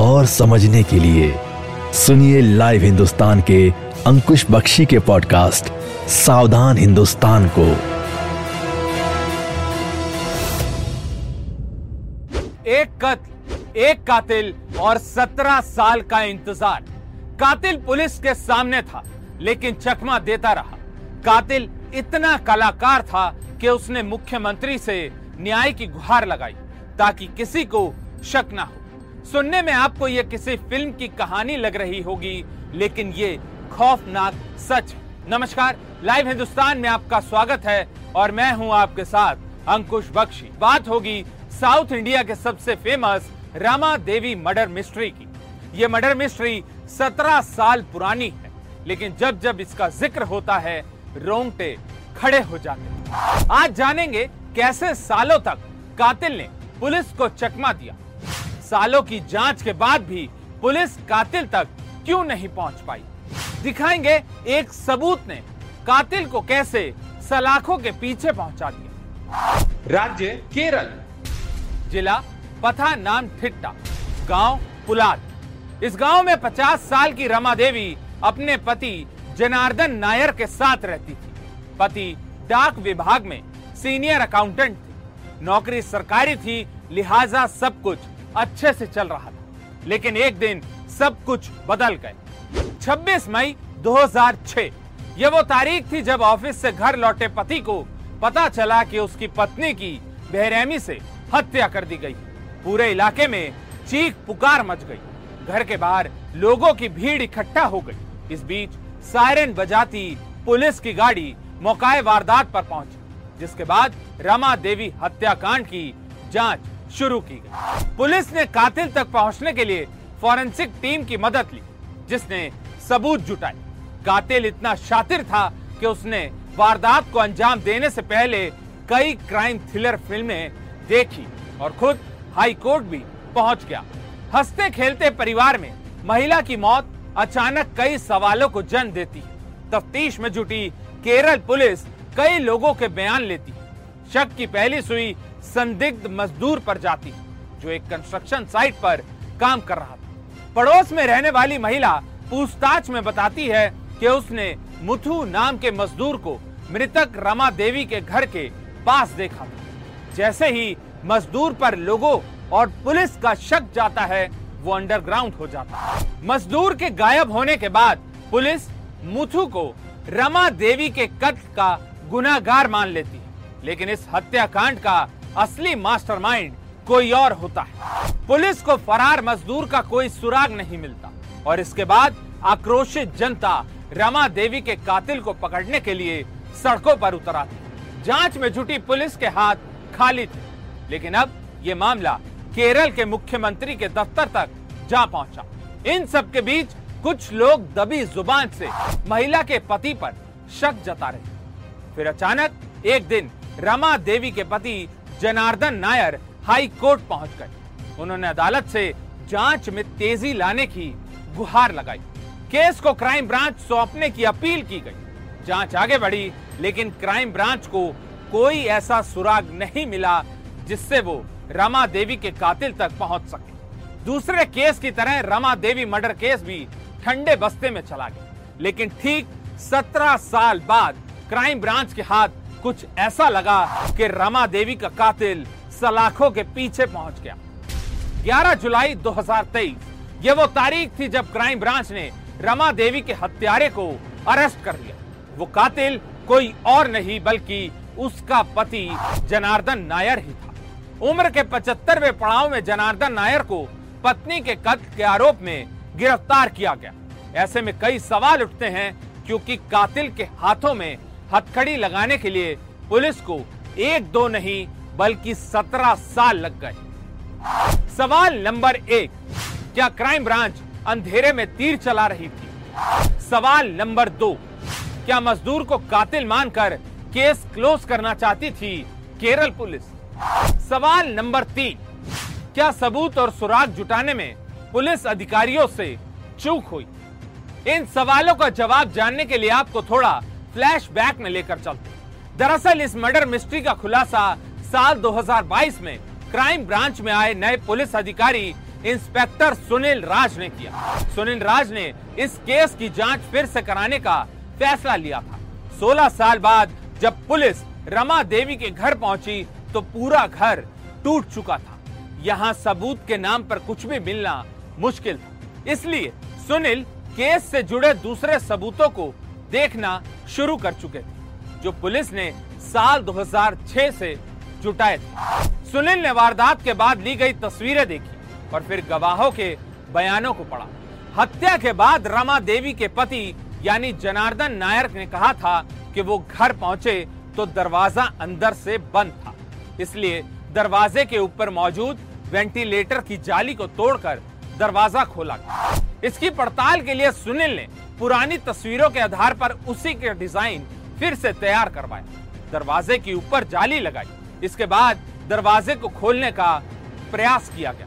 और समझने के लिए सुनिए लाइव हिंदुस्तान के अंकुश बख्शी के पॉडकास्ट सावधान हिंदुस्तान को। एक कत्ल, एक कातिल और सत्रह साल का इंतज़ार। कातिल पुलिस के सामने था, लेकिन चकमा देता रहा। कातिल इतना कलाकार था कि उसने मुख्यमंत्री से न्याय की गुहार लगाई, ताकि किसी को शक ना हो। सुनने में आपको यह किसी फ़िल्म की कहानी लग रही होगी, लेकिन ये खौफनाक सच नमस्कार, लाइव हिंदुस्तान में आपका स्वागत है, और मैं हूँ आपके साथ अंकुश बख्शी। बात होगी साउथ इंडिया के सबसे famous Rama Devi murder mystery की। ये मर्डर मिस्ट्री सत्रह साल पुरानी है, लेकिन जब जब इसका ज़िक्र होता है, रोंगटे खड़े हो जाते आज जानेंगे कैसे सालों तक कातिल ने पुलिस को चकमा दिया। सालों की जाँच के बाद भी पुलिस कातिल तक क्यों नहीं पहुँच पाई? दिखाएँगे एक सबूत ने कातिल को कैसे सलाखों के पीछे पहुँचा दिया। राज्य केरल। जिला पथा नाम ठिट्टा गाँव पुलाद। इस गाँव में 50 साल की रमा देवी अपने पति जनार्दन नायर के साथ रहती थी। पति डाक विभाग में सीनियर अकाउंटेंट थे। नौकरी सरकारी थी लिहाजा सब कुछ अच्छे से चल रहा था। लेकिन एक दिन सब कुछ बदल गए। 26 मई 2006 ये वो तारीख थी जब ऑफ़िस से घर लौटे पति को पता चला कि उसकी पत्नी की बेरहमी से हत्या कर दी गई। पूरे इलाके में चीख पुकार मच गई। घर के बाहर लोगों की भीड़ इकट्ठा हो गई। इस बीच सायरन बजाती पुलिस की गाड़ी मौकाए वारदात पर पहुँची, जिसके बाद रमा देवी हत्याकांड की जाँच शुरू की गई। पुलिस ने कातिल तक पहुँचने के लिए फॉरेंसिक टीम की मदद ली, जिसने सबूत जुटाए। कातिल इतना शातिर था कि उसने वारदात को अंजाम देने से पहले कई क्राइम थ्रिलर फ़िल्में देखी और खुद हाई कोर्ट भी पहुँच गया। हँसते खेलते परिवार में महिला की मौत अचानक कई सवालों को जन्म देती है। तफ्तीश में जुटी केरल पुलिस कई लोगों के बयान लेती है। शक की पहली सुई संदिग्ध मजदूर पर जाती, जो एक कंस्ट्रक्शन साइट पर काम कर रहा था। पड़ोस में रहने वाली महिला पूछताछ में बताती है कि उसने मुथु नाम के मजदूर को मृतक रमा देवी के घर के पास देखा जैसे ही मजदूर पर लोगों और पुलिस का शक जाता है, वो अंडरग्राउंड हो जाता है। मजदूर के गायब होने के बाद पुलिस मुथु को रमा देवी के कत्ल का गुनागार मान लेती है। लेकिन इस हत्याकांड का असली मास्टरमाइंड कोई और होता है। पुलिस को फरार मजदूर का कोई सुराग नहीं मिलता। और इसके बाद आक्रोशित जनता रमा देवी के कातिल को पकड़ने के लिए सड़कों पर उतर आती। जाँच में जुटी पुलिस के हाथ खाली थे। लेकिन अब ये मामला केरल के मुख्यमंत्री के दफ्तर तक जा पहुँचा। इन सब के बीच कुछ लोग दबी ज़ुबान से महिला के पति पर शक जता रहे। फिर अचानक एक दिन रमा देवी के पति जनार्दन नायर हाई कोर्ट पहुँच गए उन्होंने अदालत से जाँच में तेज़ी लाने की गुहार लगाई। केस को क्राइम ब्रांच सौंपने की अपील की गई। जाँच आगे बढ़ी, लेकिन क्राइम ब्रांच को कोई ऐसा सुराग नहीं मिला जिससे वो रमा देवी के कातिल तक पहुँच सके। दूसरे केस की तरह रमा देवी मर्डर केस भी ठंडे बस्ते में चला गया। लेकिन ठीक सत्रह साल बाद क्राइम ब्रांच के हाथ कुछ ऐसा लगा कि रमा देवी का कातिल सलाखों के पीछे पहुँच गया। 11 जुलाई 2023 ये वो तारीख थी जब क्राइम ब्रांच ने रमा देवी के हत्यारे को अरेस्ट कर लिया। वो कातिल कोई और नहीं, बल्कि उसका पति जनार्दन नायर ही था। उम्र के पचहत्तरवे पड़ाव में जनार्दन नायर को पत्नी के कत्ल के आरोप में गिरफ़्तार किया गया। ऐसे में कई सवाल उठते हैं, क्योंकि कातिल के हाथों में हथकड़ी लगाने के लिए पुलिस को एक दो नहीं, बल्कि सत्रह साल लग गए। सवाल नंबर एक, क्या क्राइम ब्रांच अंधेरे में तीर चला रही थी? सवाल नंबर दो, क्या मजदूर को कातिल मानकर केस क्लोज करना चाहती थी केरल पुलिस? सवाल नंबर तीन, क्या सबूत और सुराग जुटाने में पुलिस अधिकारियों से चूक हुई? इन सवालों का जवाब जानने के लिए आपको थोड़ा फ्लैशबैक में लेकर चलते दरअसल इस मर्डर मिस्ट्री का खुलासा साल 2022 में क्राइम ब्रांच में आए नए पुलिस अधिकारी इंस्पेक्टर सुनील राज ने किया। सुनील राज ने इस केस की जाँच फिर से कराने का फैसला लिया था। 16 साल बाद जब पुलिस रमा देवी के घर पहुँची तो पूरा घर टूट चुका था। यहाँ सबूत के नाम पर कुछ भी मिलना मुश्किल था। इसलिए सुनील केस से जुड़े दूसरे सबूतों को देखना शुरू कर चुके थे, जो पुलिस ने साल 2006 से जुटाए थे। सुनील ने वारदात के बाद ली गई तस्वीरें देखी और फिर गवाहों के बयानों को पढ़ा। हत्या के बाद रमा देवी के पति, यानी जनार्दन नायर ने कहा था कि वो घर पहुँचे तो दरवाज़ा अंदर से बंद था। इसलिए दरवाजे के ऊपर मौजूद वेंटिलेटर की जाली को तोड़कर दरवाज़ा खोला गया। इसकी पड़ताल के लिए सुनील ने पुरानी तस्वीरों के आधार पर उसी के डिज़ाइन फिर से तैयार करवाया दरवाजे के ऊपर जाली लगाई। इसके बाद दरवाजे को खोलने का प्रयास किया गया।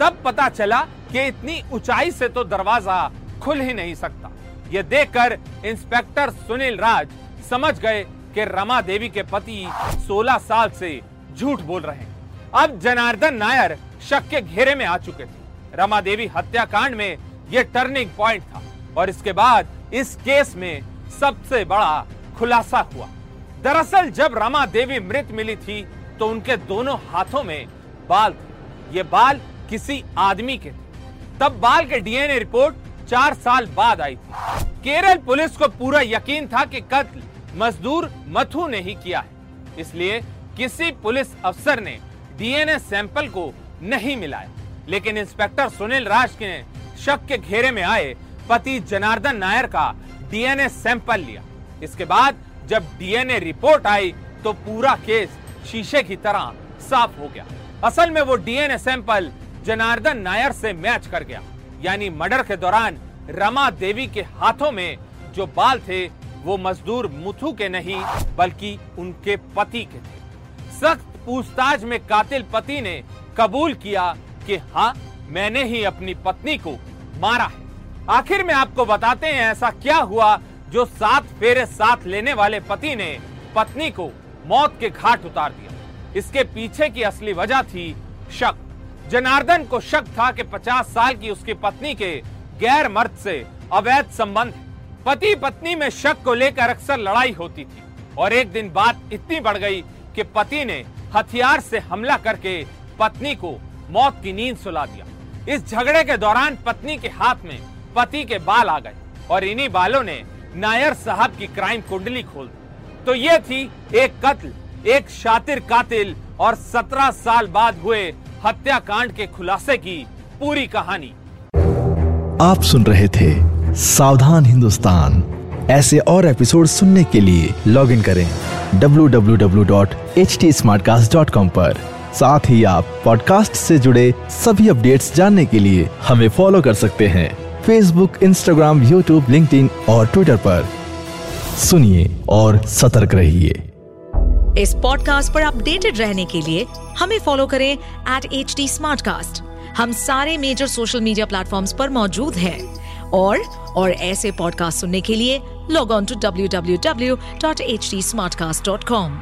तब पता चला कि इतनी ऊंचाई से तो दरवाज़ा खुल ही नहीं सकता। ये देखकर इंस्पेक्टर सुनील राज समझ गए कि रमा देवी के पति 16 साल से झूठ बोल रहे हैं। अब जनार्दन नायर शक के घेरे में आ चुके थे। रमा देवी हत्याकांड में यह टर्निंग पॉइंट था। और इसके बाद इस केस में सबसे बड़ा खुलासा हुआ। दरअसल, जब रमा देवी मृत मिली थी तो उनके दोनों हाथों में बाल थे। ये बाल किसी आदमी के थे। तब बाल के डीएनए रिपोर्ट चार साल बाद आई थी। केरल पुलिस को पूरा यकीन था कि कत्ल मजदूर मथु ने ही किया है। इसलिए किसी पुलिस अफसर ने डीएनए सैंपल को नहीं मिलाया। लेकिन इंस्पेक्टर सुनील राज के शक के घेरे में आए पति जनार्दन नायर का डीएनए सैंपल लिया। इसके बाद जब डीएनए रिपोर्ट आई तो पूरा केस शीशे की तरह साफ़ हो गया। असल में वो डीएनए सैंपल जनार्दन नायर से मैच कर गया। यानी मर्डर के दौरान रमा देवी के हाथों में जो बाल थे, वो मजदूर मुथु के नहीं, बल्कि उनके पति के थे। सख्त पूछताछ में कातिल पति ने कबूल किया कि हाँ मैंने ही अपनी पत्नी को मारा है। आखिर में आपको बताते हैं ऐसा क्या हुआ जो सात फेरे साथ लेने वाले पति ने पत्नी को मौत के घाट उतार दिया। इसके पीछे की असली वजह थी शक। जनार्दन को शक था कि 50 साल की उसकी पत्नी के गैर मर्द से अवैध संबंध। पति पत्नी में शक को लेकर अक्सर लड़ाई होती थी और एक दिन बात इतनी बढ़ गई कि पति ने हथियार से हमला करके पत्नी को मौत की नींद सुला दिया। इस झगड़े के दौरान पत्नी के हाथ में पति के बाल आ गए और इन्हीं बालों ने नायर साहब की क्राइम कुंडली खोल दी। तो ये थी एक कत्ल, एक शातिर कातिल और सत्रह साल बाद हुए हत्याकांड के खुलासे की पूरी कहानी। आप सुन रहे थे सावधान हिंदुस्तान। ऐसे और एपिसोड सुनने के लिए लॉग इन करें www.htsmartcast.com पर। साथ ही आप पॉडकास्ट से जुड़े सभी अपडेट्स जानने के लिए हमें फॉलो कर सकते हैं। फेसबुक इंस्टाग्राम यूट्यूब लिंक्डइन और ट्विटर पर। सुनिए और सतर्क रहिए। इस पॉडकास्ट पर अपडेटेड रहने के लिए हमें फॉलो करें एट एच डी हम सारे मेजर सोशल मीडिया प्लेटफॉर्म्स पर मौजूद हैं। और और ऐसे पॉडकास्ट सुनने के लिए log on to W W W dot H D Smartcast dot com